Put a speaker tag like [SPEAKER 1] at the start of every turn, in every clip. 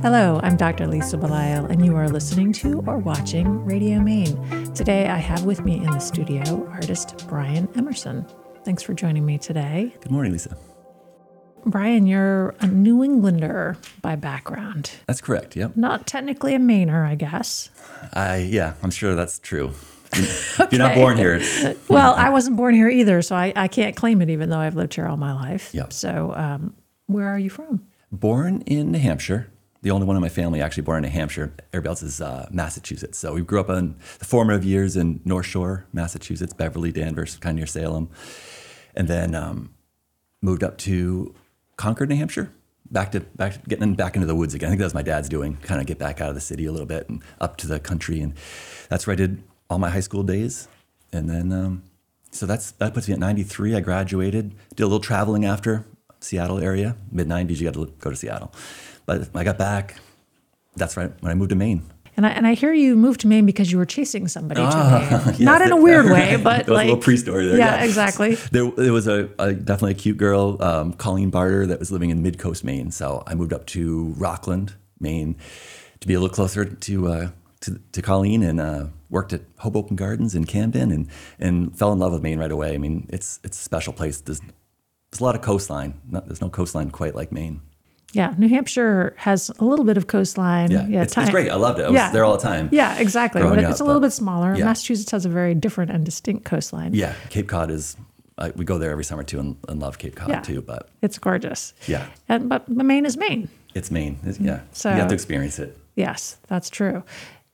[SPEAKER 1] Hello, I'm Dr. Lisa Belisle, and you are listening to or watching Radio Maine. Today, I have with me in the studio artist Brian Emerson. Thanks for joining me today.
[SPEAKER 2] Good morning, Lisa.
[SPEAKER 1] Brian, you're a New Englander by background.
[SPEAKER 2] That's correct. Yep.
[SPEAKER 1] Not technically a Mainer, I guess.
[SPEAKER 2] I yeah, I'm sure that's true. If you're not born here.
[SPEAKER 1] Well, I wasn't born here either, so I, I can't claim it, even though I've lived here all my life.
[SPEAKER 2] Yep.
[SPEAKER 1] So, um, where are you from?
[SPEAKER 2] Born in New Hampshire. The only one in my family actually born in New Hampshire. Everybody else is uh, Massachusetts. So we grew up in the formative years in North Shore, Massachusetts, Beverly, Danvers, kind of near Salem, and then um, moved up to Concord, New Hampshire. Back to back, getting back into the woods again. I think that was my dad's doing. Kind of get back out of the city a little bit and up to the country, and that's where I did all my high school days. And then, um, so that's that puts me at 93. I graduated, did a little traveling after Seattle area. Mid 90s, you got to go to Seattle. But I got back. That's right when I moved to Maine.
[SPEAKER 1] And I, and I hear you moved to Maine because you were chasing somebody to Maine.
[SPEAKER 2] yes,
[SPEAKER 1] Not in a weird way, but
[SPEAKER 2] There was
[SPEAKER 1] like
[SPEAKER 2] a little pre-story there.
[SPEAKER 1] Yeah, exactly.
[SPEAKER 2] There, there was a, a definitely a cute girl, um, Colleen Barter, that was living in Mid Coast, Maine. So I moved up to Rockland, Maine, to be a little closer to uh, to, to Colleen, and uh, worked at Hoboken Gardens in Camden, and and fell in love with Maine right away. I mean, it's it's a special place. There's, there's a lot of coastline. Not, there's no coastline quite like Maine.
[SPEAKER 1] Yeah, New Hampshire has a little bit of coastline.
[SPEAKER 2] Yeah, it's, it's great. I loved it. I was
[SPEAKER 1] Yeah.
[SPEAKER 2] there all the time.
[SPEAKER 1] Yeah, exactly. But it's
[SPEAKER 2] up,
[SPEAKER 1] a little bit smaller.
[SPEAKER 2] yeah.
[SPEAKER 1] Massachusetts has a very different and distinct coastline.
[SPEAKER 2] Yeah, Cape Cod is. I, we go there every summer too, and, and love Cape Cod
[SPEAKER 1] Yeah.
[SPEAKER 2] too. But
[SPEAKER 1] It's gorgeous.
[SPEAKER 2] yeah,
[SPEAKER 1] And but Maine is Maine.
[SPEAKER 2] it's Maine. It's, yeah,
[SPEAKER 1] So-
[SPEAKER 2] you have to experience it.
[SPEAKER 1] Yes, that's true.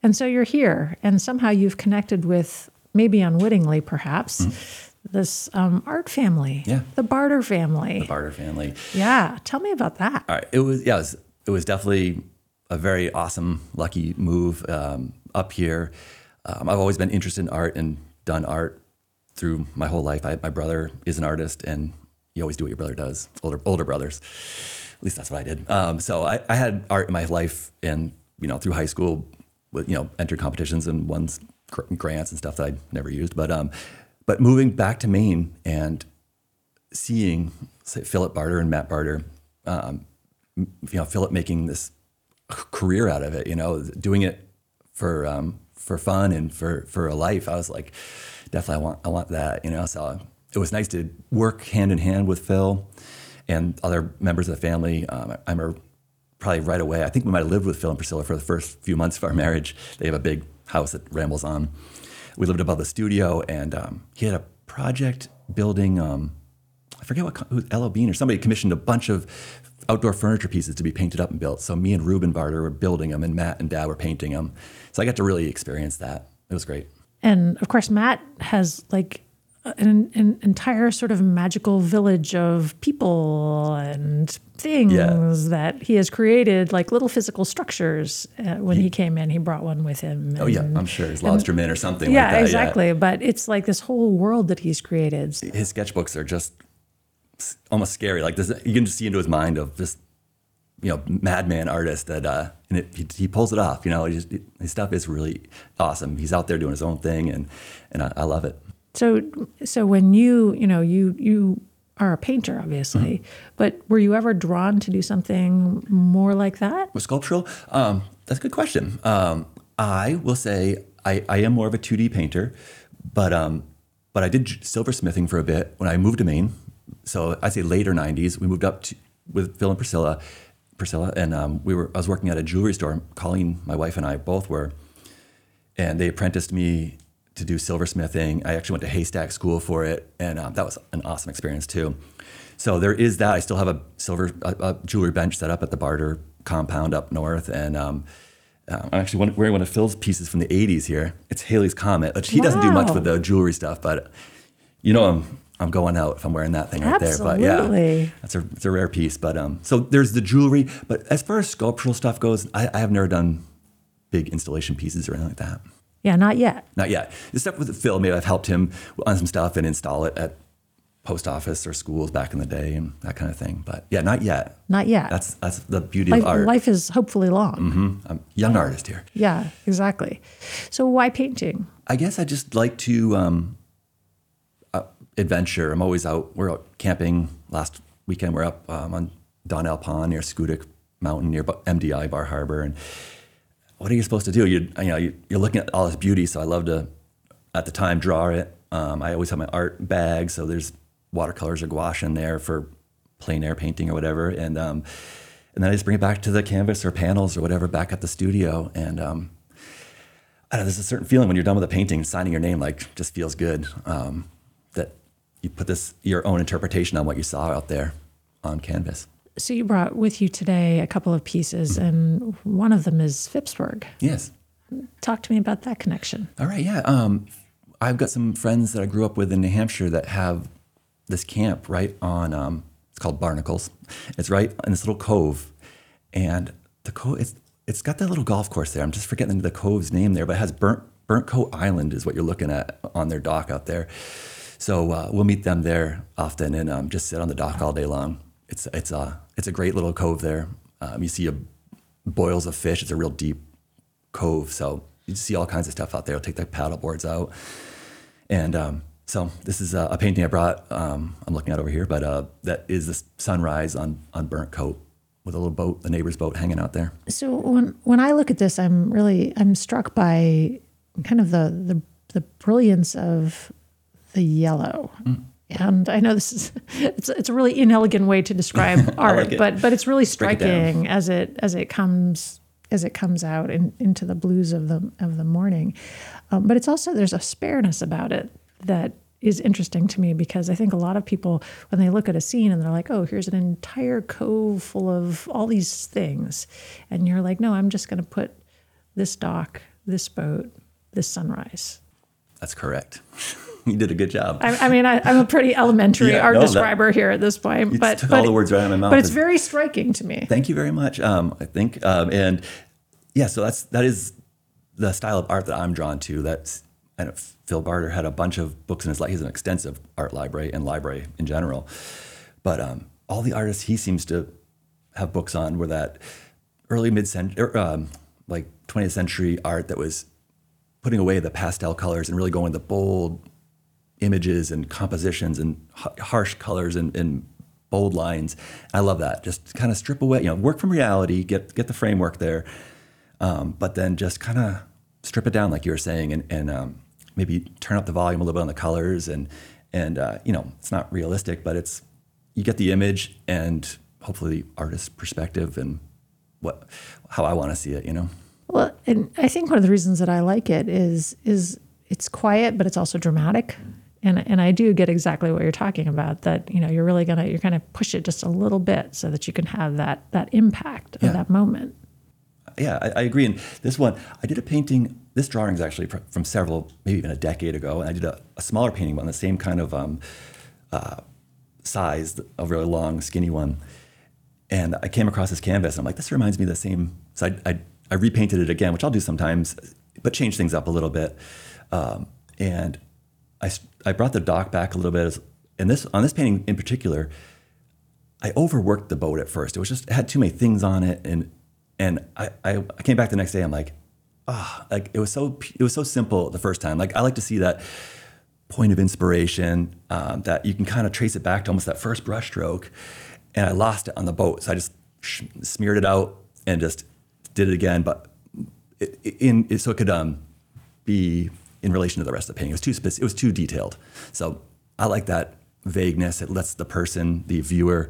[SPEAKER 1] And so you're here, and somehow you've connected with, maybe unwittingly perhaps, mm-hmm. This um, art family.
[SPEAKER 2] Yeah.
[SPEAKER 1] The Barter family.
[SPEAKER 2] The Barter family.
[SPEAKER 1] yeah. Tell me about that.
[SPEAKER 2] All right. It was yeah. It was, it was definitely a very awesome, lucky move um, up here. Um, I've always been interested in art and done art through my whole life. I, my brother is an artist, and you always do what your brother does. Older older brothers, at least that's what I did. Um, so I, I had art in my life, and you know through high school, with you know entered competitions and won grants and stuff that I never used. But um, but moving back to Maine and seeing say, Philip Barter and Matt Barter, um, you know, Philip making this career out of it, you know, doing it for um, for fun and for for a life. I was like, definitely, I want I want that, you know. So it was nice to work hand in hand with Phil and other members of the family. Um, I remember probably right away. I think we might have lived with Phil and Priscilla for the first few months of our marriage. They have a big house that rambles on. We lived above the studio, and um, he had a project building. Um, I forget what who, L.L.Bean or somebody commissioned a bunch of outdoor furniture pieces to be painted up and built. So me and Ruben Barter were building them, and Matt and Dad were painting them. So I got to really experience that. It was great.
[SPEAKER 1] And of course, Matt has like an, an entire sort of magical village of people and things that he has created, like little physical structures. Uh, when he came in, he brought one with him.
[SPEAKER 2] Oh yeah, I'm sure his lobsterman or something
[SPEAKER 1] yeah,
[SPEAKER 2] like that.
[SPEAKER 1] exactly. But it's like this whole world that he's created.
[SPEAKER 2] His sketchbooks are just almost scary. Like there's, you can just see into his mind of this, you know, madman artist that, uh, and it, he, he pulls it off. You know, he just, his stuff is really awesome. He's out there doing his own thing, and and I, I love it.
[SPEAKER 1] So, so when you, you know, you you are a painter, obviously, but were you ever drawn to do something more like that?
[SPEAKER 2] With sculptural, um, that's a good question. Um, I will say I, I am more of a 2D painter, but um, but I did silversmithing for a bit when I moved to Maine. So I say later 90s. We moved up to, with Phil and Priscilla, Priscilla, and um, we were. I was working at a jewelry store. Colleen, my wife, and I both were, and they apprenticed me to do silversmithing. I actually went to Haystack School for it, and um, that was an awesome experience too. So there is that. I still have a silver a, a jewelry bench set up at the Barter compound up north, and um, um, I'm actually wearing one of Phil's pieces from the '80s here. It's Halley's Comet, which he doesn't do much with the jewelry stuff, but you know I'm I'm going out if I'm wearing that thing right there. But yeah,
[SPEAKER 1] Absolutely.
[SPEAKER 2] that's a it's a rare piece. But um, so there's the jewelry, but as far as sculptural stuff goes, I, I have never done big installation pieces or anything like that.
[SPEAKER 1] Yeah, not yet.
[SPEAKER 2] Not yet. The stuff with Phil, maybe I've helped him on some stuff and install it at post office or schools back in the day and that kind of thing. But yeah, not yet.
[SPEAKER 1] Not yet.
[SPEAKER 2] That's that's the beauty
[SPEAKER 1] life,
[SPEAKER 2] of art.
[SPEAKER 1] life is hopefully long.
[SPEAKER 2] Mm-hmm. I'm a young artist here.
[SPEAKER 1] Yeah, exactly. So why painting?
[SPEAKER 2] I guess I just like to um, uh, adventure. I'm always out. We're out camping. Last weekend, we're up um, on Donnell Pond near Schoodic, Mountain near MDI Bar Harbor, and what are you supposed to do? You you know you're looking at all this beauty, so I love to at the time draw it. Um, I always have my art bag, so there's watercolors or gouache in there for plein air painting or whatever, and um, and then I just bring it back to the canvas or panels or whatever back at the studio, and um, I know, there's a certain feeling when you're done with a painting, signing your name like just feels good. Um, that you put this your own interpretation on what you saw out there on canvas.
[SPEAKER 1] So you brought with you today a couple of pieces, and one of them is Phippsburg.
[SPEAKER 2] Yes.
[SPEAKER 1] Talk to me about that connection.
[SPEAKER 2] All right. Yeah. Um, I've got some friends that I grew up with in New Hampshire that have this camp right on. Um, it's called Barnacles. It's right in this little cove, and the cove. It's it's got that little golf course there. I'm just forgetting the cove's name there, but it has Burnt Burnt Coat Island is what you're looking at on their dock out there. So uh, we'll meet them there often and um, just sit on the dock all day long. It's it's a it's a great little cove there. Um, you see a, boils of fish. It's a real deep cove, so you see all kinds of stuff out there. I'll take the paddle boards out, and um, so this is a, a painting I brought. Um, I'm looking at over here, but uh, that is the sunrise on on Burnt Coat with a little boat, the neighbor's boat, hanging out there.
[SPEAKER 1] So when when I look at this, I'm really I'm struck by kind of the the, the brilliance of the yellow. Mm. And I know this is it's it's a really inelegant way to describe art, like but but it's really striking it as it as it comes as it comes out in, into the blues of the of the morning. Um, but it's also there's a spareness about it that is interesting to me because I think a lot of people, when they look at a scene and they're like, oh, here's an entire cove full of all these things. And you're like, no, I'm just going to put this dock, this boat, this sunrise.
[SPEAKER 2] That's correct. you did a good job.
[SPEAKER 1] I, I mean, I, am a pretty elementary yeah, art no, describer that, here at this point, but,
[SPEAKER 2] took
[SPEAKER 1] but,
[SPEAKER 2] all the words right out of my mouth.
[SPEAKER 1] But it's very striking to me.
[SPEAKER 2] Thank you very much. Um, I think, um, and yeah, so that's that is the style of art that I'm drawn to. That's and Phil Barter had a bunch of books in his life. He has an extensive art library and library in general. But um, all the artists he seems to have books on were that early mid century, er, um, like 20th century art that was putting away the pastel colors and really going the bold images and compositions and harsh colors and, and bold lines. I love that. Just kind of strip away, you know, work from reality, get get the framework there, um, but then just kind of strip it down, like you were saying, and, and um, maybe turn up the volume a little bit on the colors and and uh, you know it's not realistic, but it's you get the image and hopefully the artist's perspective and what how I want to see it. You know.
[SPEAKER 1] Well, and I think one of the reasons that I like it is is it's quiet, but it's also dramatic. And, and I do get exactly what you're talking about. That you know you're really gonna you're gonna push it just a little bit so that you can have that that impact yeah. of that moment
[SPEAKER 2] yeah, I, I, agree. And this one, I did a painting. This drawing is actually from several, maybe even a decade ago, and I did a, a smaller painting on the same kind of um, uh, size, a really long, skinny one. And I came across this canvas, and I'm like, this reminds me of the same. So I, I, I repainted it again, which I'll do sometimes, but change things up a little bit. Um, and I, I brought the dock back a little bit. And this on this painting in particular, I overworked the boat at first. It was just it had too many things on it, and and I, I, came back the next day. I'm like, ah, oh, like it was so it was so simple the first time. Like I like to see that point of inspiration um, that you can kind of trace it back to almost that first brushstroke. And I lost it on the boat, so I just smeared it out and just did it again. But it, in it, so it could um, be in relation to the rest of the painting. It was too specific, it was too detailed. So I like that vagueness. It lets the person, the viewer,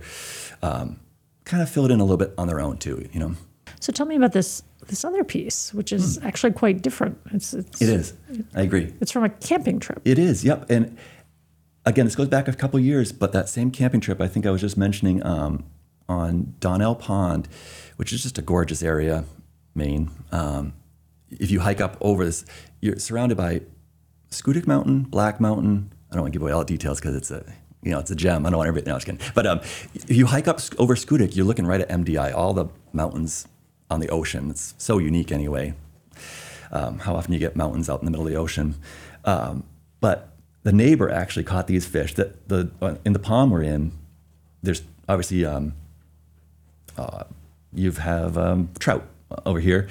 [SPEAKER 2] um, kind of fill it in a little bit on their own too. You know.
[SPEAKER 1] So tell me about this this other piece, which is hmm. actually quite different. It's,
[SPEAKER 2] it's it is. I agree.
[SPEAKER 1] It's from a camping trip.
[SPEAKER 2] It is. Yep. And again, this goes back a couple years, but that same camping trip, I think I was just mentioning um, on Donnell Pond, which is just a gorgeous area, Maine. Um, if you hike up over this, you're surrounded by Schoodic Mountain, Black Mountain. I don't want to give away all the details because it's a you know, it's a gem. I don't want everything. No, was kidding. But um, if you hike up over Schoodic, you're looking right at MDI, all the mountains on the ocean. It's so unique anyway. Um, how often you get mountains out in the middle of the ocean. Um, but the neighbor actually caught these fish. That the uh, in the pond we're in, there's obviously um, uh, you have um, trout over here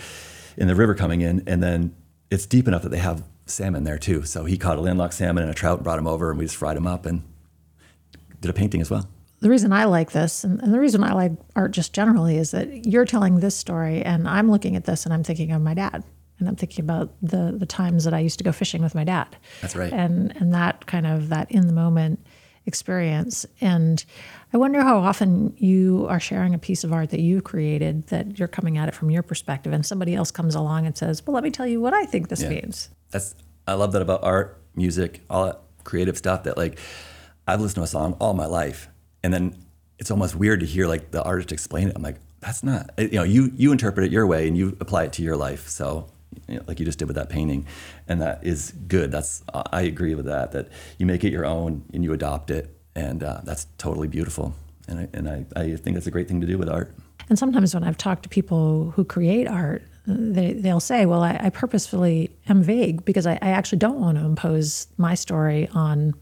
[SPEAKER 2] in the river coming in, and then it's deep enough that they have salmon there too. So he caught a landlocked salmon and a trout, and brought him over, and we just fried him up and did a painting as well.
[SPEAKER 1] the reason I like this and, and, the reason I like art just generally is that you're telling this story and I'm looking at this and I'm thinking of my dad and I'm thinking about the the times that I used to go fishing with my dad.
[SPEAKER 2] That's right.
[SPEAKER 1] And and that kind of that in the moment experience. And I wonder how often you are sharing a piece of art that you've created that you're coming at it from your perspective and somebody else comes along and says, "Well, let me tell you what I think this yeah. means."
[SPEAKER 2] That's I love that about art, music, all that creative stuff that like I've listened to a song all my life and then it's almost weird to hear like the artist explain it. I'm like, that's not you know you you interpret it your way and you apply it to your life. So you know, like you just did with that painting, and that is good. That's I agree with that. That you make it your own and you adopt it, and uh, that's totally beautiful. And I, and I, I think that's a great thing to do with art.
[SPEAKER 1] And sometimes when I've talked to people who create art, they, they'll say, well, I, I purposefully am vague because I, I, actually don't want to impose my story on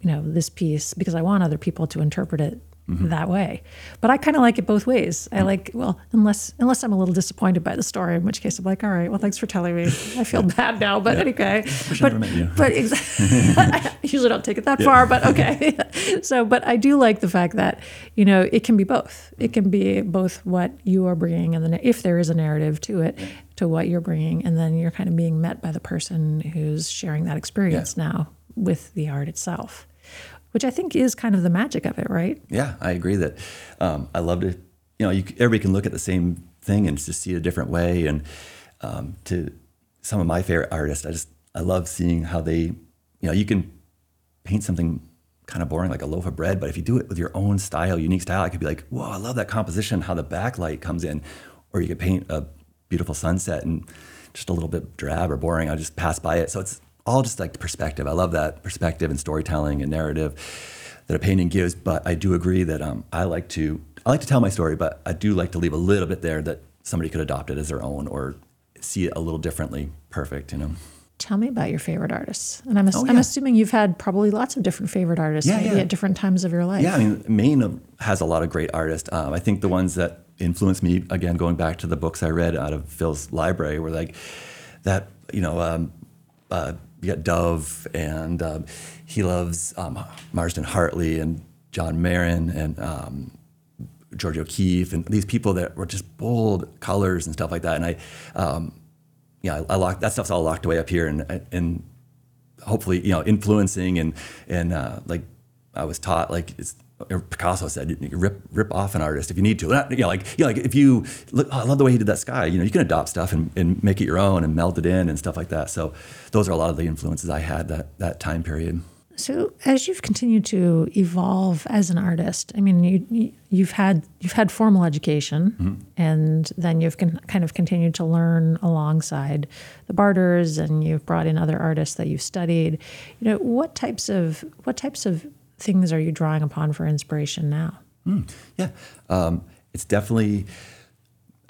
[SPEAKER 1] you know this piece because I want other people to interpret it mm-hmm. that way. But I kind of like it both ways. I mm-hmm. like well, unless unless I'm a little disappointed by the story, in which case I'm like, all right, well, thanks for telling me. I feel bad now, but yeah. anyway.
[SPEAKER 2] But
[SPEAKER 1] but exactly, I usually don't take it that yeah. far, but okay. so, but I do like the fact that you know it can be both. It can be both what you are bringing, and then if there is a narrative to it, to what you're bringing, and then you're kind of being met by the person who's sharing that experience yeah. now with the art itself which I think is kind of the magic of it, right?
[SPEAKER 2] Yeah, I agree that um, I love to, you know, you, everybody can look at the same thing and just see it a different way. And um, to some of my favorite artists, I just, I love seeing how they, you know, you can paint something kind of boring like a loaf of bread, but if you do it with your own style, unique style, I could be like, whoa, I love that composition, how the backlight comes in. Or you could paint a beautiful sunset and just a little bit drab or boring. I just pass by it. So it's all just like perspective. I love that perspective and storytelling and narrative that a painting gives. But I do agree that um, I like to I like to tell my story, but I do like to leave a little bit there that somebody could adopt it as their own or see it a little differently. Perfect, you know.
[SPEAKER 1] Tell me about your favorite artists. And I'm, ass- oh, yeah. I'm assuming you've had probably lots of different favorite artists yeah, maybe yeah. at different times of your life.
[SPEAKER 2] Yeah, I mean, Maine has a lot of great artists. Um, I think the ones that influenced me, again, going back to the books I read out of Phil's library, were like that, you know, um, uh, you got Dove, and um, he loves um, Marsden Hartley and John Marin and um, Georgia O'Keeffe and these people that were just bold colors and stuff like that. And I, um, yeah, I, I locked that stuff's all locked away up here, and and hopefully you know influencing and and uh, like I was taught like it's Picasso said, rip rip off an artist if you need to. Not, you know, like you know, like if you look, oh, I love the way he did that sky. You know, you can adopt stuff and, and make it your own and meld it in and stuff like that. So those are a lot of the influences I had that that time period.
[SPEAKER 1] So as you've continued to evolve as an artist, I mean, you, you've had you've had formal education, mm-hmm. and then you've con- kind of continued to learn alongside the Barters, and you've brought in other artists that you've studied. You know, what types of what types of things are you drawing upon for inspiration now?
[SPEAKER 2] Mm, yeah, um, it's definitely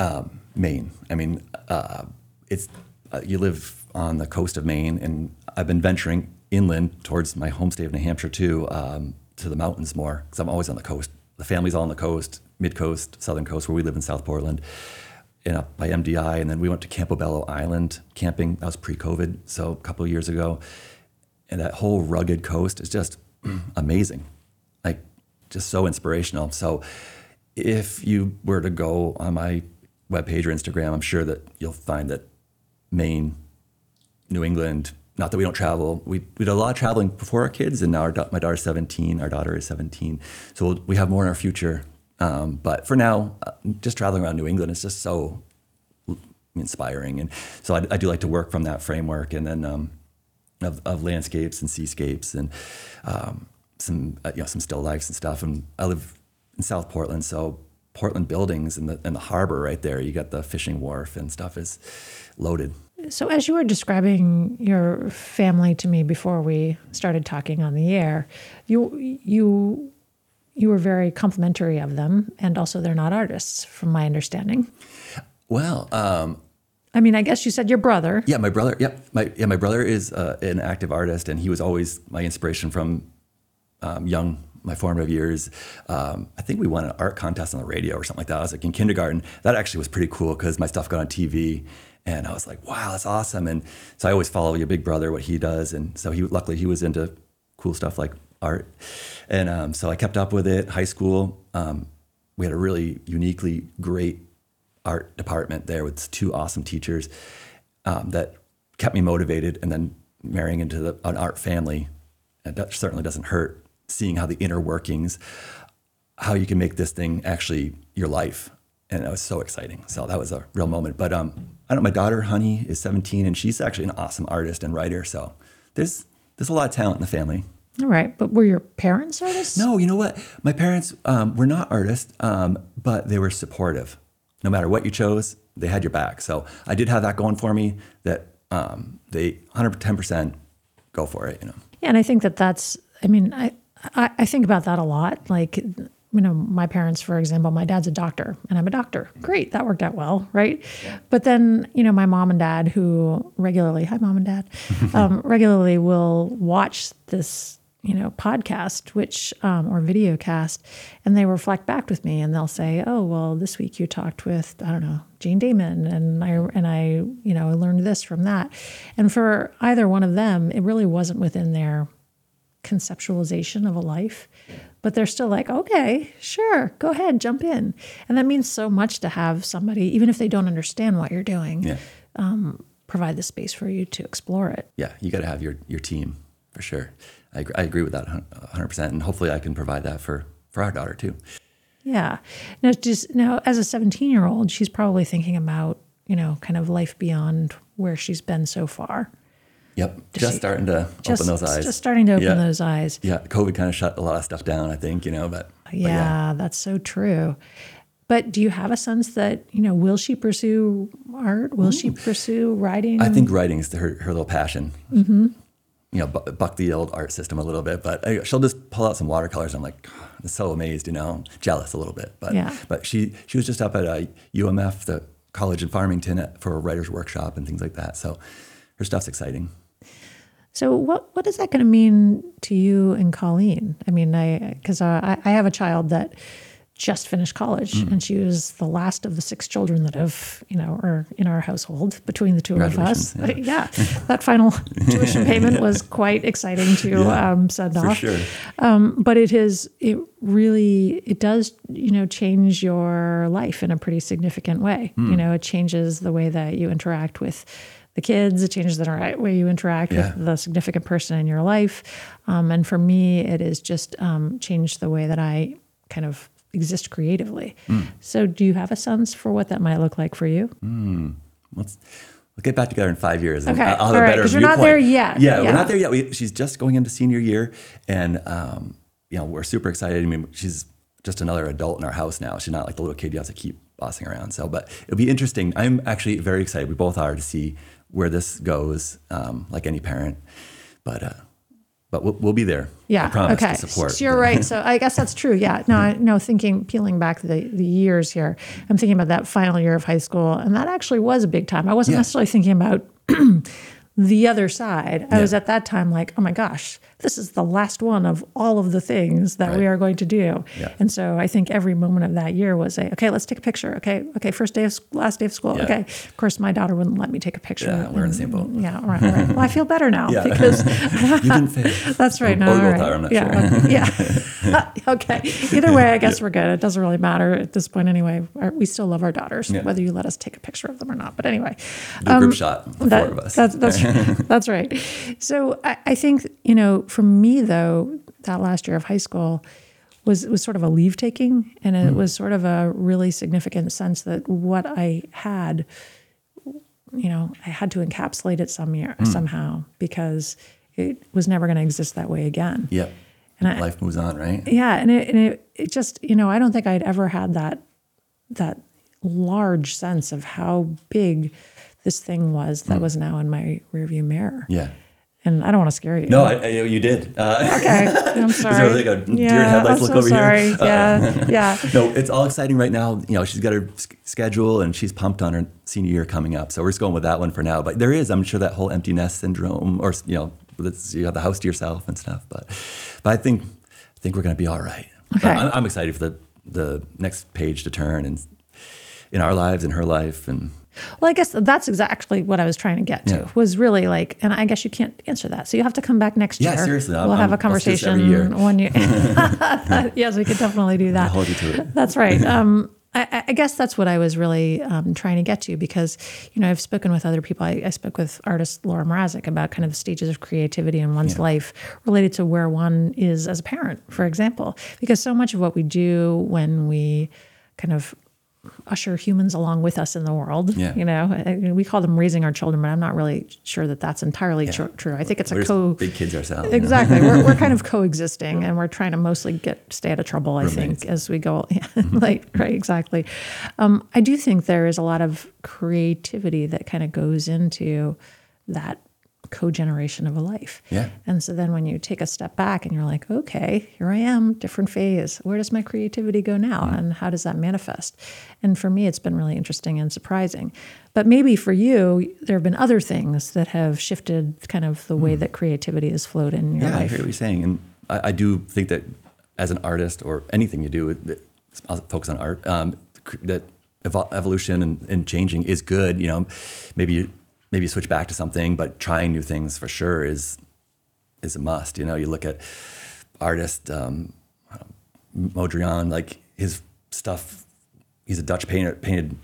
[SPEAKER 2] um, Maine. I mean, uh, it's uh, you live on the coast of Maine, and I've been venturing inland towards my home state of New Hampshire too, um, to the mountains more because I'm always on the coast. The family's all on the coast, mid coast, southern coast, where we live in South Portland. And up by MDI, and then we went to Campobello Island camping. That was pre-COVID, so a couple years ago. And that whole rugged coast is just amazing, like just so inspirational. So if you were to go on my webpage or Instagram, I'm sure that you'll find that Maine, New England, not that we don't travel, we, we did a lot of traveling before our kids, and now our, my daughter's 17, our daughter is 17. So we'll, we have more in our future. Um, but for now, uh, just traveling around New England is just so inspiring. And so I, I, do like to work from that framework. And then um, of, of landscapes and seascapes and um, some uh, you know some still lifes and stuff. And I live in South Portland, so Portland buildings and the and the harbor right there. You got the fishing wharf and stuff is loaded.
[SPEAKER 1] So as you were describing your family to me before we started talking on the air, you you you were very complimentary of them, and also they're not artists, from my understanding.
[SPEAKER 2] Well, um,
[SPEAKER 1] I mean, I guess you said your brother.
[SPEAKER 2] Yeah, my brother. Yep, my yeah, my brother is uh, an active artist, and he was always my inspiration from um, young, my formative years. Um, I think we won an art contest on the radio or something like that. I was like in kindergarten. That actually was pretty cool because my stuff got on TV, and I was like, wow, that's awesome. And so I always follow your big brother, what he does, and so he luckily he was into cool stuff like art. And um, so I kept up with it. High school, um, we had a really uniquely great art department there with two awesome teachers um, that kept me motivated. And then marrying into the, an art family, and that certainly doesn't hurt. Seeing how the inner workings, how you can make this thing actually your life, and it was so exciting. So that was a real moment. But um, I don't. My daughter Honey is 17, and she's actually an awesome artist and writer. So there's there's a lot of talent in the family.
[SPEAKER 1] All right, but were your parents artists?
[SPEAKER 2] No, you know what? My parents um, were not artists, um, but they were supportive. No matter what you chose, they had your back. So I did have that going for me. That um, they 110 percent go for it. You know.
[SPEAKER 1] Yeah, and I think that that's. I mean, I, I I think about that a lot. Like you know, my parents, for example, my dad's a doctor and I'm a doctor. Great, that worked out well, right? Yeah. But then, you know, my mom and dad, who regularly, hi, mom and dad, um, regularly will watch this, you know, podcast, which, um, or video cast, and they reflect back with me and they'll say, oh, well, this week you talked with, I don't know, Jane Dahmen, and I, and I, you know, I learned this from that. And for either one of them, it really wasn't within their conceptualization of a life but they're still like, okay, sure, go ahead, jump in. And that means so much to have somebody, even if they don't understand what you're doing, yeah. um, provide the space for you to explore it.
[SPEAKER 2] Yeah, you got to have your, your team for sure. I agree, I agree with that 100%. And hopefully I can provide that for, for our daughter too.
[SPEAKER 1] Yeah. Now, just now, as a 17 year old, she's probably thinking about, you know, kind of life beyond where she's been so far.
[SPEAKER 2] Yep, just she, starting to just, open those eyes.
[SPEAKER 1] Just starting to open yeah. those eyes.
[SPEAKER 2] Yeah, COVID kind of shut a lot of stuff down, I think, you know, but
[SPEAKER 1] yeah, but yeah, that's so true. But do you have a sense that, you know, will she pursue art? Will Ooh. she pursue writing?
[SPEAKER 2] I think writing is her, her little passion. Mm-hmm. You know, buck the old art system a little bit, but uh, she'll just pull out some watercolors. And I'm like, I'm so amazed, you know, jealous a little bit. But yeah. but she she was just up at a uh, UMF, the college in Farmington, for a writer's workshop and things like that. So her stuff's exciting.
[SPEAKER 1] So what what is that going to mean to you and Colleen? I mean, I because I, I have a child that just finished college, mm. and she was the last of the six children that have you know are in our household between the two of us. Yeah, yeah that final tuition payment yeah. was quite exciting to yeah, um, send off.
[SPEAKER 2] Sure.
[SPEAKER 1] Um, but it is it really it does you know change your life in a pretty significant way. Mm. You know, it changes the way that you interact with the kids, it changes the right way you interact yeah. with the significant person in your life. Um, and for me, it has just um, changed the way that I kind of exist creatively. Mm. So, do you have a sense for what that might look like for you?
[SPEAKER 2] Mm. Let's we'll get back together in five years.
[SPEAKER 1] And
[SPEAKER 2] okay,
[SPEAKER 1] I'll have All a better right, You're not there yet.
[SPEAKER 2] Yeah, yeah, we're not there yet. We, she's just going into senior year, and um, you know we're super excited. I mean, she's just another adult in our house now. She's not like the little kid you have to keep bossing around. So, but it'll be interesting. I'm actually very excited. We both are to see where this goes, um, like any parent. But uh, but we'll, we'll, be there.
[SPEAKER 1] Yeah. okay.
[SPEAKER 2] support.
[SPEAKER 1] So you're right. So I guess that's true. Yeah. No, I, no. Thinking, peeling back the the years here, I'm thinking about that final year of high school, and that actually was a big time. I wasn't yeah. necessarily thinking about the other side. I yeah. was at that time like, oh my gosh, this is the last one of all of the things that right. we are going to do. Yeah. And so I think every moment of that year was a, okay, let's take a picture. Okay, okay, first day of last day of school. Yeah. Okay. Of course, my daughter wouldn't let me take a picture.
[SPEAKER 2] Yeah, we're in the same boat.
[SPEAKER 1] Yeah, right, right. Well, I feel better now because
[SPEAKER 2] you didn't fail.
[SPEAKER 1] That's right. now.
[SPEAKER 2] right.
[SPEAKER 1] Time,
[SPEAKER 2] I'm not
[SPEAKER 1] yeah,
[SPEAKER 2] sure.
[SPEAKER 1] yeah. okay. Either way, I guess we're good. It doesn't really matter at this point anyway. We still love our daughters, whether you let us take a picture of them or not. But anyway,
[SPEAKER 2] Do um, group shot. That, four of us.
[SPEAKER 1] That's that's that's right. So I, I think you know, for me though that last year of high school was was sort of a leave taking, and it mm. was sort of a really significant sense that what I had, you know, I had to encapsulate it some year, mm. somehow because it was never going to exist that way again.
[SPEAKER 2] Yep. And I, life moves on, right?
[SPEAKER 1] Yeah, and it, and it it just you know I don't think I'd ever had that that large sense of how big this thing was that mm. was now in my rearview mirror.
[SPEAKER 2] Yeah.
[SPEAKER 1] And I don't want to scare you.
[SPEAKER 2] No, I, I, you did.
[SPEAKER 1] Uh, okay, I'm sorry.
[SPEAKER 2] like a yeah, deer in headlights
[SPEAKER 1] I'm
[SPEAKER 2] look
[SPEAKER 1] so
[SPEAKER 2] over
[SPEAKER 1] sorry.
[SPEAKER 2] here.
[SPEAKER 1] Yeah, yeah.
[SPEAKER 2] no, it's all exciting right now. You know, she's got her schedule and she's pumped on her senior year coming up. So we're just going with that one for now. But there is, I'm sure, that whole empty nest syndrome, or you know, you have the house to yourself and stuff. But, but I think, I think we're going to be all right.
[SPEAKER 1] Okay.
[SPEAKER 2] I'm, I'm excited for the the next page to turn and in our lives, in her life, and
[SPEAKER 1] Well, I guess that's exactly what I was trying to get to.
[SPEAKER 2] Yeah.
[SPEAKER 1] Was really like, and I guess you can't answer that, so you have to come back next
[SPEAKER 2] Yeah,
[SPEAKER 1] year.
[SPEAKER 2] seriously,
[SPEAKER 1] we'll
[SPEAKER 2] I'm-
[SPEAKER 1] have a
[SPEAKER 2] I'm- let's do this every
[SPEAKER 1] conversation
[SPEAKER 2] year.
[SPEAKER 1] when you. yes, we could definitely do that.
[SPEAKER 2] hold you to it.
[SPEAKER 1] That's right. Um, I, I guess that's what I was really um, trying to get to because, you know, I've spoken with other people. I, I spoke with artist Laura Mrazek about kind of the stages of creativity in one's life related to where one is as a parent, for example. Because so much of what we do when we kind of usher humans along with us in the world,
[SPEAKER 2] Yeah.
[SPEAKER 1] you know, mean, we call them raising our children, but I'm not really sure that that's entirely tr- true. I think it's
[SPEAKER 2] We're
[SPEAKER 1] a co
[SPEAKER 2] big kids ourselves.
[SPEAKER 1] Exactly. we're, we're kind of coexisting and we're trying to mostly get stay out of trouble, I
[SPEAKER 2] Roommates.
[SPEAKER 1] think, as we go. like, right, exactly. Um, I do think there is a lot of creativity that kind of goes into that co-generation of a life.
[SPEAKER 2] Yeah.
[SPEAKER 1] And so then when you take a step back and you're like, okay, here I am, different phase. Where does my creativity go now?
[SPEAKER 2] Mm-hmm.
[SPEAKER 1] And how does that manifest? And for me, it's been really interesting and surprising. But maybe for you, there have been other things that have shifted kind of the way that creativity has flowed in your
[SPEAKER 2] Mm. Yeah, I
[SPEAKER 1] life.
[SPEAKER 2] hear what you're saying, and I, I do think that as an artist or anything you do, that, I'll focus on art. Um, that evolution and, and changing is good. You know, maybe you maybe switch back to something, but trying new things for sure is is a must. You know, you look at artist um, Mondrian, like his stuff. He's a Dutch painter, painted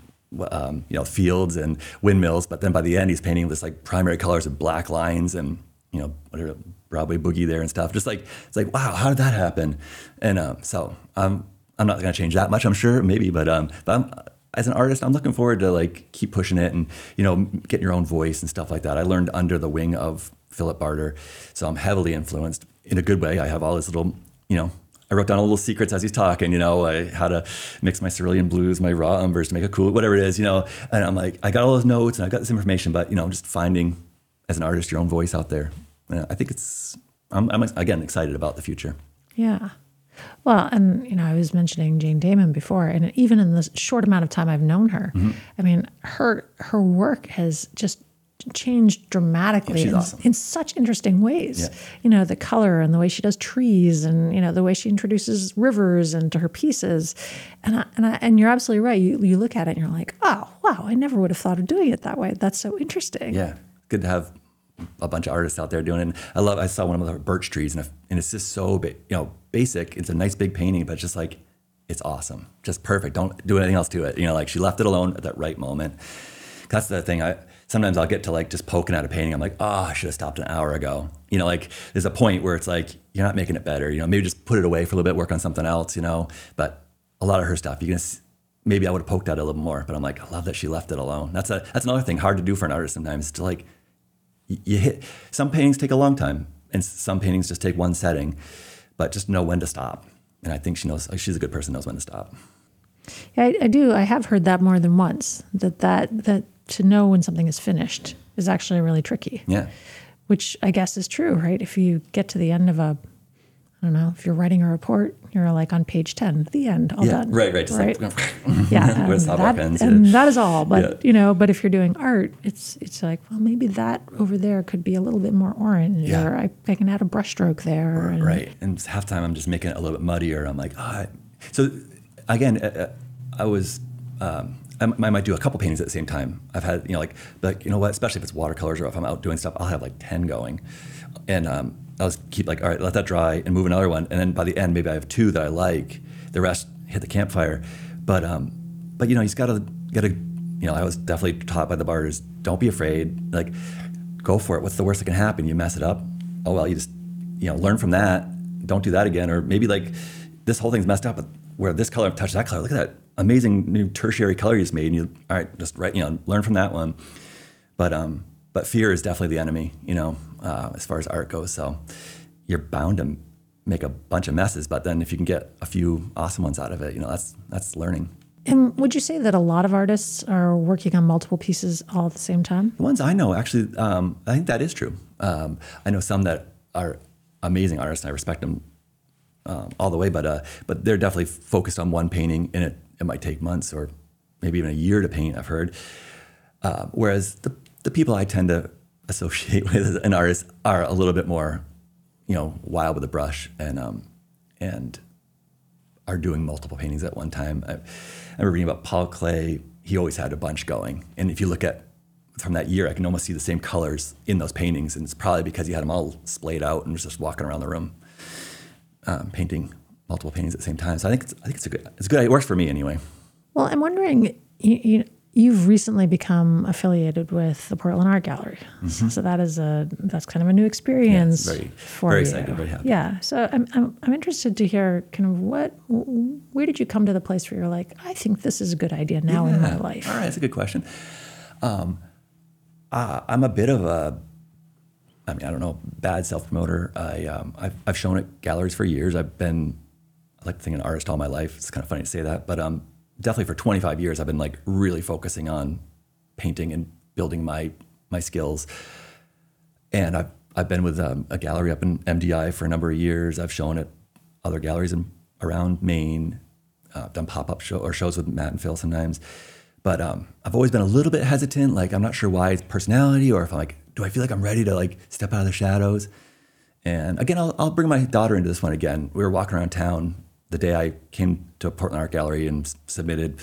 [SPEAKER 2] um, you know fields and windmills, but then by the end he's painting this like primary colors of black lines and you know whatever Broadway boogie there and stuff. Just like it's like wow, how did that happen? And um, so um, I'm not to change that much, I'm sure, maybe, but um, but I'm, as an artist, I'm looking forward to like keep pushing it and you know getting your own voice and stuff like that. I learned under the wing of Philip Barter, so I'm heavily influenced in a good way. I have all this little you know. I wrote down all little secrets as he's talking, you know, I, how to mix my cerulean blues, my raw umbers to make a cool, whatever it is, you know. And I'm like, I got all those notes and I got this information, but you know, just finding as an artist your own voice out there. I think it's. I'm, I'm again excited about the future.
[SPEAKER 1] Yeah. Well, and you know, I was mentioning Jane Dahmen before, and even in the short amount of time I've known her,
[SPEAKER 2] Mm-hmm.
[SPEAKER 1] I mean, her her work has just changed dramatically
[SPEAKER 2] she's
[SPEAKER 1] in,
[SPEAKER 2] awesome.
[SPEAKER 1] in such interesting ways.
[SPEAKER 2] Yeah.
[SPEAKER 1] You know, the color and the way she does trees, and you know, the way she introduces rivers into her pieces, and I, and I, and you're absolutely right. You you look at it and you're like, oh wow, I never would have thought of doing it that way. That's so interesting.
[SPEAKER 2] Yeah, good to have a bunch of artists out there doing it. And I love. I saw one of the birch trees, and, and it's just so ba- you know basic. It's a nice big painting, but just like it's awesome, just perfect. Don't do anything else to it. You know, like she left it alone at that right moment. That's the thing. I sometimes I'll get to like just poking at a painting. I'm like, oh, I should have stopped an hour ago. You know, like there's a point where it's like you're not making it better. You know, maybe just put it away for a little bit, work on something else. You know, but a lot of her stuff, you can. Maybe I would have poked at it a little more, but I'm like, I love that she left it alone. That's a that's another thing hard to do for an artist sometimes. To like you hit some paintings take a long time and some paintings just take one setting but just know when to stop and i think she knows she's a good person knows when to stop
[SPEAKER 1] Yeah, I, I do. I have heard that more than once. That that that to know when something is finished is actually really tricky.
[SPEAKER 2] yeah
[SPEAKER 1] Which I guess is true, right? If you get to the end of a, I don't know, if you're writing a report, you're like on page ten, the end, all
[SPEAKER 2] yeah
[SPEAKER 1] done.
[SPEAKER 2] right right
[SPEAKER 1] right.
[SPEAKER 2] like
[SPEAKER 1] yeah,
[SPEAKER 2] where
[SPEAKER 1] and
[SPEAKER 2] the sidewalk
[SPEAKER 1] that, and
[SPEAKER 2] yeah.
[SPEAKER 1] that is all. But
[SPEAKER 2] Yeah.
[SPEAKER 1] you know, but if you're doing art, it's it's like, well, maybe that over there could be a little bit more orange,
[SPEAKER 2] Yeah.
[SPEAKER 1] or I, I can add a brushstroke there. and-
[SPEAKER 2] right and half time i'm just making it a little bit muddier i'm like oh I-" so again uh, uh, i was um, I might do a couple paintings at the same time. I've had, you know, like, like you know what, especially if it's watercolors or if I'm out doing stuff, I'll have like 10 going. And um, I'll just keep like, all right, let that dry and move another one. And then by the end, maybe I have two that I like. The rest hit the campfire. But, um, but you know, he's gotta, gotta, you know, I was definitely taught by the bars, don't be afraid. Like, go for it. What's the worst that can happen? You mess it up. Oh, well, you just, you know, learn from that. Don't do that again. Or maybe like this whole thing's messed up, but where this color touched that color, look at that amazing new tertiary color you just made. And you, all right, just right, you know, learn from that one. But, um, but fear is definitely the enemy, you know, uh, as far as art goes. So you're bound to make a bunch of messes, but then if you can get a few awesome ones out of it, you know, that's, that's learning.
[SPEAKER 1] And would you say that a lot of artists are working on multiple pieces all at the same time?
[SPEAKER 2] The ones I know, actually, um, I think that is true. Um, I know some that are amazing artists, and I respect them um, all the way. But uh, but they're definitely focused on one painting, and it, it might take months or maybe even a year to paint. I've heard. Uh, whereas the the people I tend to associate with as an artist are a little bit more, you know, wild with a brush and um, and are doing multiple paintings at one time. I, I remember reading about Paul Klee. he always had a bunch going. And if you look at from that year, I can almost see the same colors in those paintings, and it's probably because he had them all splayed out and was just walking around the room, um, painting multiple paintings at the same time. So I think it's, I think it's a good it's good. It works for me anyway.
[SPEAKER 1] Well, I'm wondering, you, you you've recently become affiliated with the Portland Art Gallery, mm-hmm. so that is a that's kind of a new experience
[SPEAKER 2] very,
[SPEAKER 1] for
[SPEAKER 2] very
[SPEAKER 1] you.
[SPEAKER 2] Excited, very happy.
[SPEAKER 1] Yeah, so I'm, I'm I'm interested to hear kind of what where did you come to the place where you're like, I think this is a good idea now
[SPEAKER 2] yeah.
[SPEAKER 1] in my life.
[SPEAKER 2] All right, that's a good question. Um, uh, I'm a bit of a I mean, I don't know, bad self promoter. I um, I've, I've shown at galleries for years. I've been I like to think an artist all my life. It's kind of funny to say that, but um, definitely for 25 years, I've been like really focusing on painting and building my my skills. And I've I've been with um, a gallery up in MDI for a number of years. I've shown at other galleries in, around Maine. Uh, done pop up show or shows with Matt and Phil sometimes. But um, I've always been a little bit hesitant. Like I'm not sure why it's personality or if I'm like, do I feel like I'm ready to like step out of the shadows? And again, I'll, I'll bring my daughter into this one again. We were walking around town the day I came to Portland Art Gallery and submitted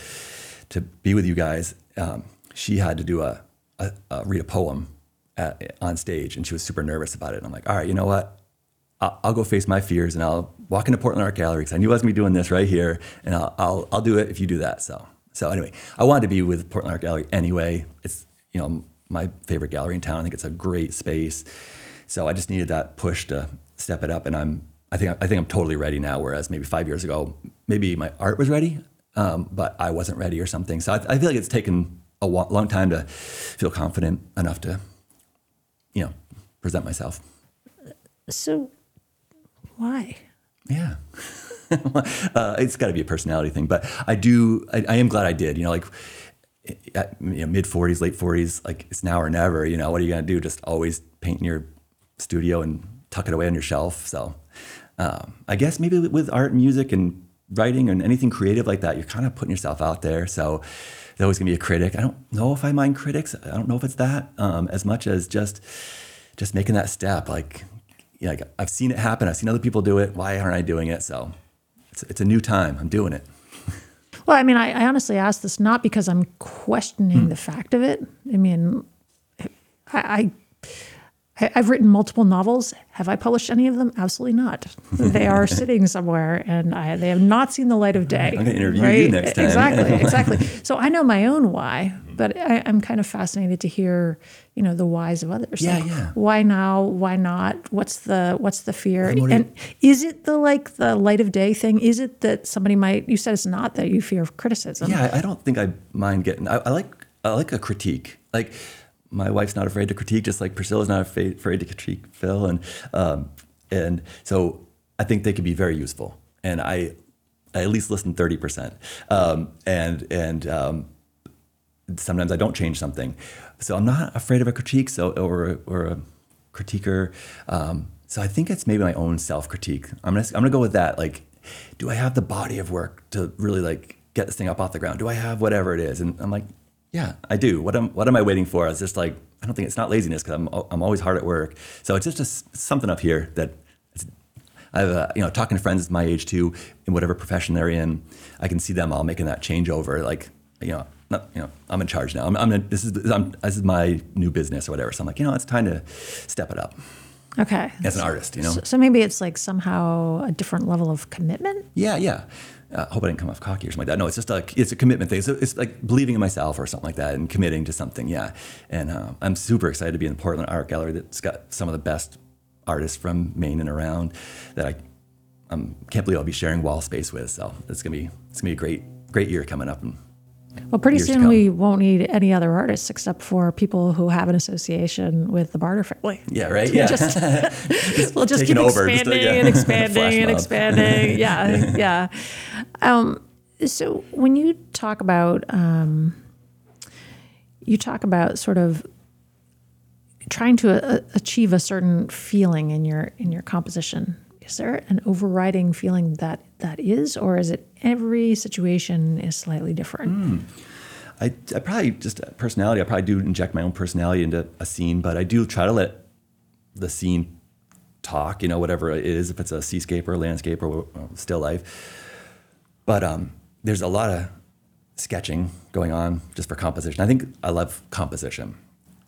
[SPEAKER 2] to be with you guys, um, she had to do a, a, a read a poem at, on stage, and she was super nervous about it. And I'm like, all right, you know what? I'll, I'll go face my fears, and I'll walk into Portland Art Gallery because I knew I was gonna be doing this right here, and I'll, I'll I'll do it if you do that. So so anyway, I wanted to be with Portland Art Gallery anyway. It's you know my favorite gallery in town. I think it's a great space. So I just needed that push to step it up, and I'm I think I think I'm totally ready now. Whereas maybe five years ago, maybe my art was ready, um, but I wasn't ready or something. So I, I feel like it's taken a long time to feel confident enough to, you know, present myself.
[SPEAKER 1] So, why?
[SPEAKER 2] Yeah. uh, it's got to be a personality thing, but I do. I, I am glad I did. You know, like at, you know, mid forties, late forties, like it's now or never. You know, what are you gonna do? Just always paint in your studio and tuck it away on your shelf. So um, I guess maybe with art and music and writing and anything creative like that, you're kind of putting yourself out there. So there's always gonna be a critic. I don't know if I mind critics. I don't know if it's that um, as much as just just making that step. Like, yeah, like I've seen it happen. I've seen other people do it. Why aren't I doing it? So it's, it's a new time. I'm doing it.
[SPEAKER 1] Well, I mean, I, I honestly ask this not because I'm questioning mm. the fact of it. I mean, I, I I've written multiple novels. Have I published any of them? Absolutely not. They are sitting somewhere, and I, they have not seen the light of day.
[SPEAKER 2] I'm going to interview right? you next time.
[SPEAKER 1] Exactly, exactly. So I know my own why, but I, am kind of fascinated to hear, you know, the whys of others.
[SPEAKER 2] Yeah, like, yeah.
[SPEAKER 1] Why now? Why not? What's the What's the fear? And is it the like the light of day thing? Is it that somebody might? You said it's not that you fear criticism.
[SPEAKER 2] Yeah, I don't think I mind getting. I, I like I like a critique. Like my wife's not afraid to critique, just like Priscilla's not afraid, to critique Phil, and um, and so I think they could be very useful. And I, I at least listen thirty percent, um, and and um, sometimes I don't change something, so I'm not afraid of a critique. So or or a critiquer. Um, so I think it's maybe my own self critique. I'm gonna I'm gonna go with that. Like, do I have the body of work to really like get this thing up off the ground? Do I have whatever it is? And I'm like, yeah, I do. What am What am I waiting for? It's just like I don't think it's not laziness because I'm I'm always hard at work. So it's just, just something up here that I've uh, you know talking to friends my age too in whatever profession they're in. I can see them all making that changeover. Like you know, not, you know, I'm in charge now. I'm, I'm this is I'm, this is my new business or whatever. So I'm like, you know, it's time to step it up.
[SPEAKER 1] Okay.
[SPEAKER 2] As an artist, you know.
[SPEAKER 1] So, so maybe it's like somehow a different level of commitment.
[SPEAKER 2] Yeah, yeah. Uh, I hope I didn't come off cocky or something like that. No, it's just like it's a commitment thing. So it's like believing in myself or something like that and committing to something. Yeah, and uh, I'm super excited to be in the Portland Art Gallery that's got some of the best artists from Maine and around that I um, can't believe I'll be sharing wall space with. So it's gonna be it's gonna be a great great year coming up. And,
[SPEAKER 1] well, pretty soon we won't need any other artists except for people who have an association with the Barter family.
[SPEAKER 2] Yeah, right. Yeah,
[SPEAKER 1] just, just we'll just keep over, expanding just, yeah. and expanding and expanding. Yeah, yeah. Um, so when you talk about um, you talk about sort of trying to uh, achieve a certain feeling in your in your composition is there an overriding feeling that that is, or is it every situation is slightly different?
[SPEAKER 2] Mm. I, I probably just personality. I probably do inject my own personality into a scene, but I do try to let the scene talk. You know, whatever it is, if it's a seascape or a landscape or still life. But um, there's a lot of sketching going on just for composition. I think I love composition.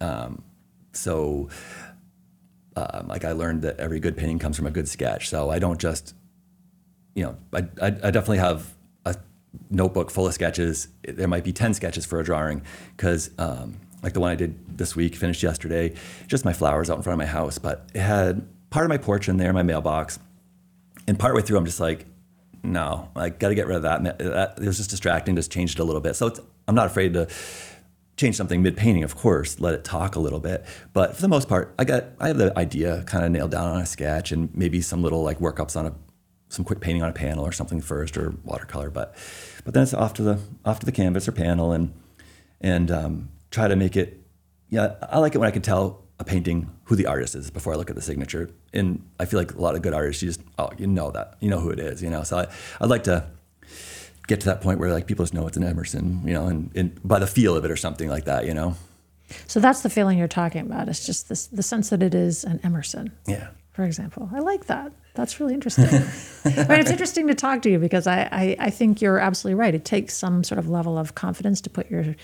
[SPEAKER 2] Um, so, uh, like I learned that every good painting comes from a good sketch. So I don't just, you know, I, I, I definitely have a notebook full of sketches. There might be 10 sketches for a drawing because, um, like the one I did this week, finished yesterday, just my flowers out in front of my house, but it had part of my porch in there, my mailbox. And partway through, I'm just like, no, I got to get rid of that. that. It was just distracting, just changed it a little bit. So I'm not afraid to change something mid painting, of course, let it talk a little bit. But for the most part, I got I have the idea kind of nailed down on a sketch and maybe some little like workups on a some quick painting on a panel or something first or watercolor. But but then it's off to the off to the canvas or panel and and um, try to make it. Yeah, I like it when I can tell a painting who the artist is before I look at the signature. And I feel like a lot of good artists, you just oh you know that you know who it is, you know. So I, I'd like to get to that point where like people just know it's an Emerson, you know, and, and by the feel of it or something like that, you know.
[SPEAKER 1] So that's the feeling you're talking about. It's just this the sense that it is an Emerson.
[SPEAKER 2] Yeah.
[SPEAKER 1] For example, I like that. That's really interesting. but it's interesting to talk to you because I, I, I think you're absolutely right. It takes some sort of level of confidence to put your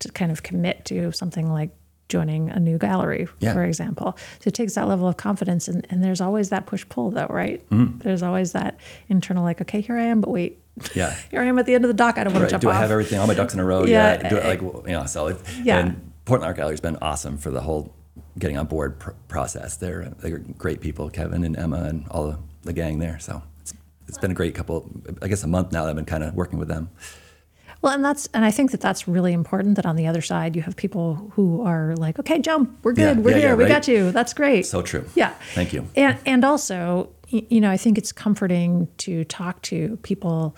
[SPEAKER 1] to kind of commit to something like joining a new gallery, yeah. for example. So it takes that level of confidence. And, and there's always that push pull, though, right? Mm. There's always that internal, like, okay, here I am, but wait.
[SPEAKER 2] Yeah.
[SPEAKER 1] here I am at the end of the dock. I don't want right. to jump
[SPEAKER 2] Do
[SPEAKER 1] off.
[SPEAKER 2] I have everything, all my ducks in a row? Yeah. yeah. Do it like, you know, so it, yeah. And Portland Art Gallery has been awesome for the whole getting on board pr- process. They're, they're great people, Kevin and Emma and all the, the gang there. So it's, it's been a great couple, I guess a month now that I've been kind of working with them.
[SPEAKER 1] Well, and that's and I think that that's really important. That on the other side, you have people who are like, "Okay, jump, we're good, yeah, we're yeah, here, yeah, we got you." That's great.
[SPEAKER 2] So true.
[SPEAKER 1] Yeah.
[SPEAKER 2] Thank you.
[SPEAKER 1] And and also, you know, I think it's comforting to talk to people.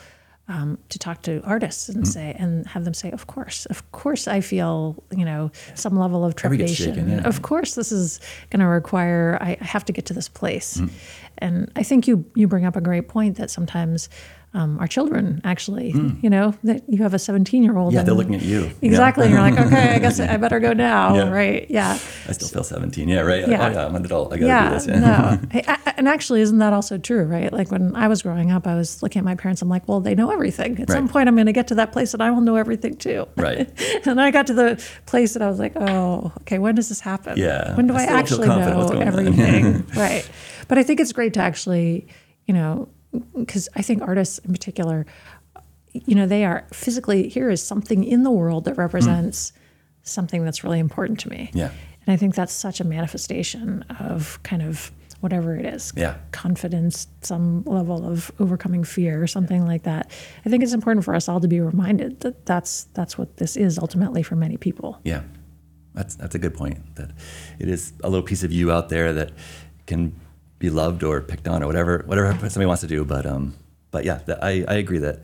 [SPEAKER 1] Um, to talk to artists and mm-hmm. say and have them say, of course, of course, I feel you know some level of trepidation. Shaken, yeah. Of course, this is going to require. I have to get to this place, mm-hmm. and I think you you bring up a great point that sometimes um, our children actually. Mm. you know that you have a 17 year old
[SPEAKER 2] yeah they're looking at you.
[SPEAKER 1] Exactly yeah. and you're like okay i guess i better go now. Yeah. right yeah.
[SPEAKER 2] I still feel 17 yeah right? Yeah. oh yeah i'm an adult i gotta
[SPEAKER 1] yeah,
[SPEAKER 2] do this
[SPEAKER 1] yeah. no. And actually isn't that also true right? Like when i was growing up i was looking at my parents i'm like well they know everything. At right. some point i'm going to get to that place and i will know everything too.
[SPEAKER 2] Right.
[SPEAKER 1] And i got to the place that i was like oh okay when does this happen?
[SPEAKER 2] Yeah
[SPEAKER 1] when do i, I actually know everything? Right. But i think it's great to actually you know because I think artists in particular, you know, they are physically here is something in the world that represents mm. something that's really important to me.
[SPEAKER 2] Yeah.
[SPEAKER 1] And I think that's such a manifestation of kind of whatever it is
[SPEAKER 2] yeah.
[SPEAKER 1] confidence some level of overcoming fear or something like that i think it's important for us all to be reminded that that's that's what this is ultimately for many people
[SPEAKER 2] yeah that's that's a good point that it is a little piece of you out there that can be loved or picked on or whatever whatever somebody wants to do. But um, but yeah, that, I I agree that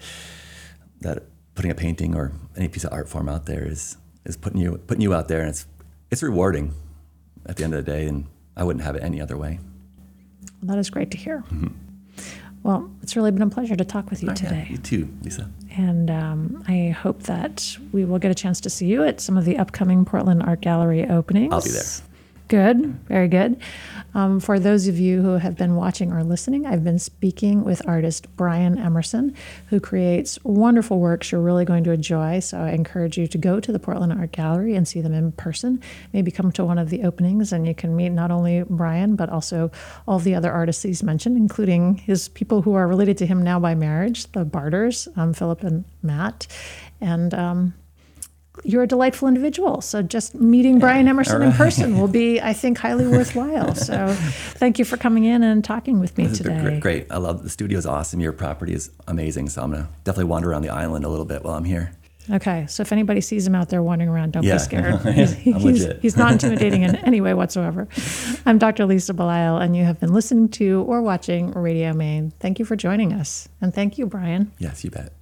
[SPEAKER 2] that putting a painting or any piece of art form out there is is putting you putting you out there, and it's it's rewarding at the end of the day. And I wouldn't have it any other way.
[SPEAKER 1] Well, that is great to hear. Mm-hmm. Well, it's really been a pleasure to talk with you
[SPEAKER 2] oh,
[SPEAKER 1] today.
[SPEAKER 2] Yeah, you too, Lisa.
[SPEAKER 1] And um, I hope that we will get a chance to see you at some of the upcoming Portland Art Gallery openings.
[SPEAKER 2] I'll be there.
[SPEAKER 1] Good, very good. Um, for those of you who have been watching or listening, I've been speaking with artist Brian Emerson, who creates wonderful works you're really going to enjoy. So I encourage you to go to the Portland Art Gallery and see them in person. Maybe come to one of the openings and you can meet not only Brian, but also all the other artists he's mentioned, including his people who are related to him now by marriage, the Barters, um, Philip and Matt. And um, you're a delightful individual. So just meeting Brian Emerson right. in person will be, I think, highly worthwhile. So thank you for coming in and talking with me today.
[SPEAKER 2] Great, great. I love the studio is awesome. Your property is amazing. So I'm gonna definitely wander around the island a little bit while I'm here.
[SPEAKER 1] Okay, so if anybody sees him out there wandering around, don't yeah. be scared. He's, he's, he's, not intimidating in any way whatsoever. I'm Dr. Lisa Belisle, and you have been listening to or watching Radio Maine. Thank you for joining us, and thank you, Brian.
[SPEAKER 2] Yes, you bet.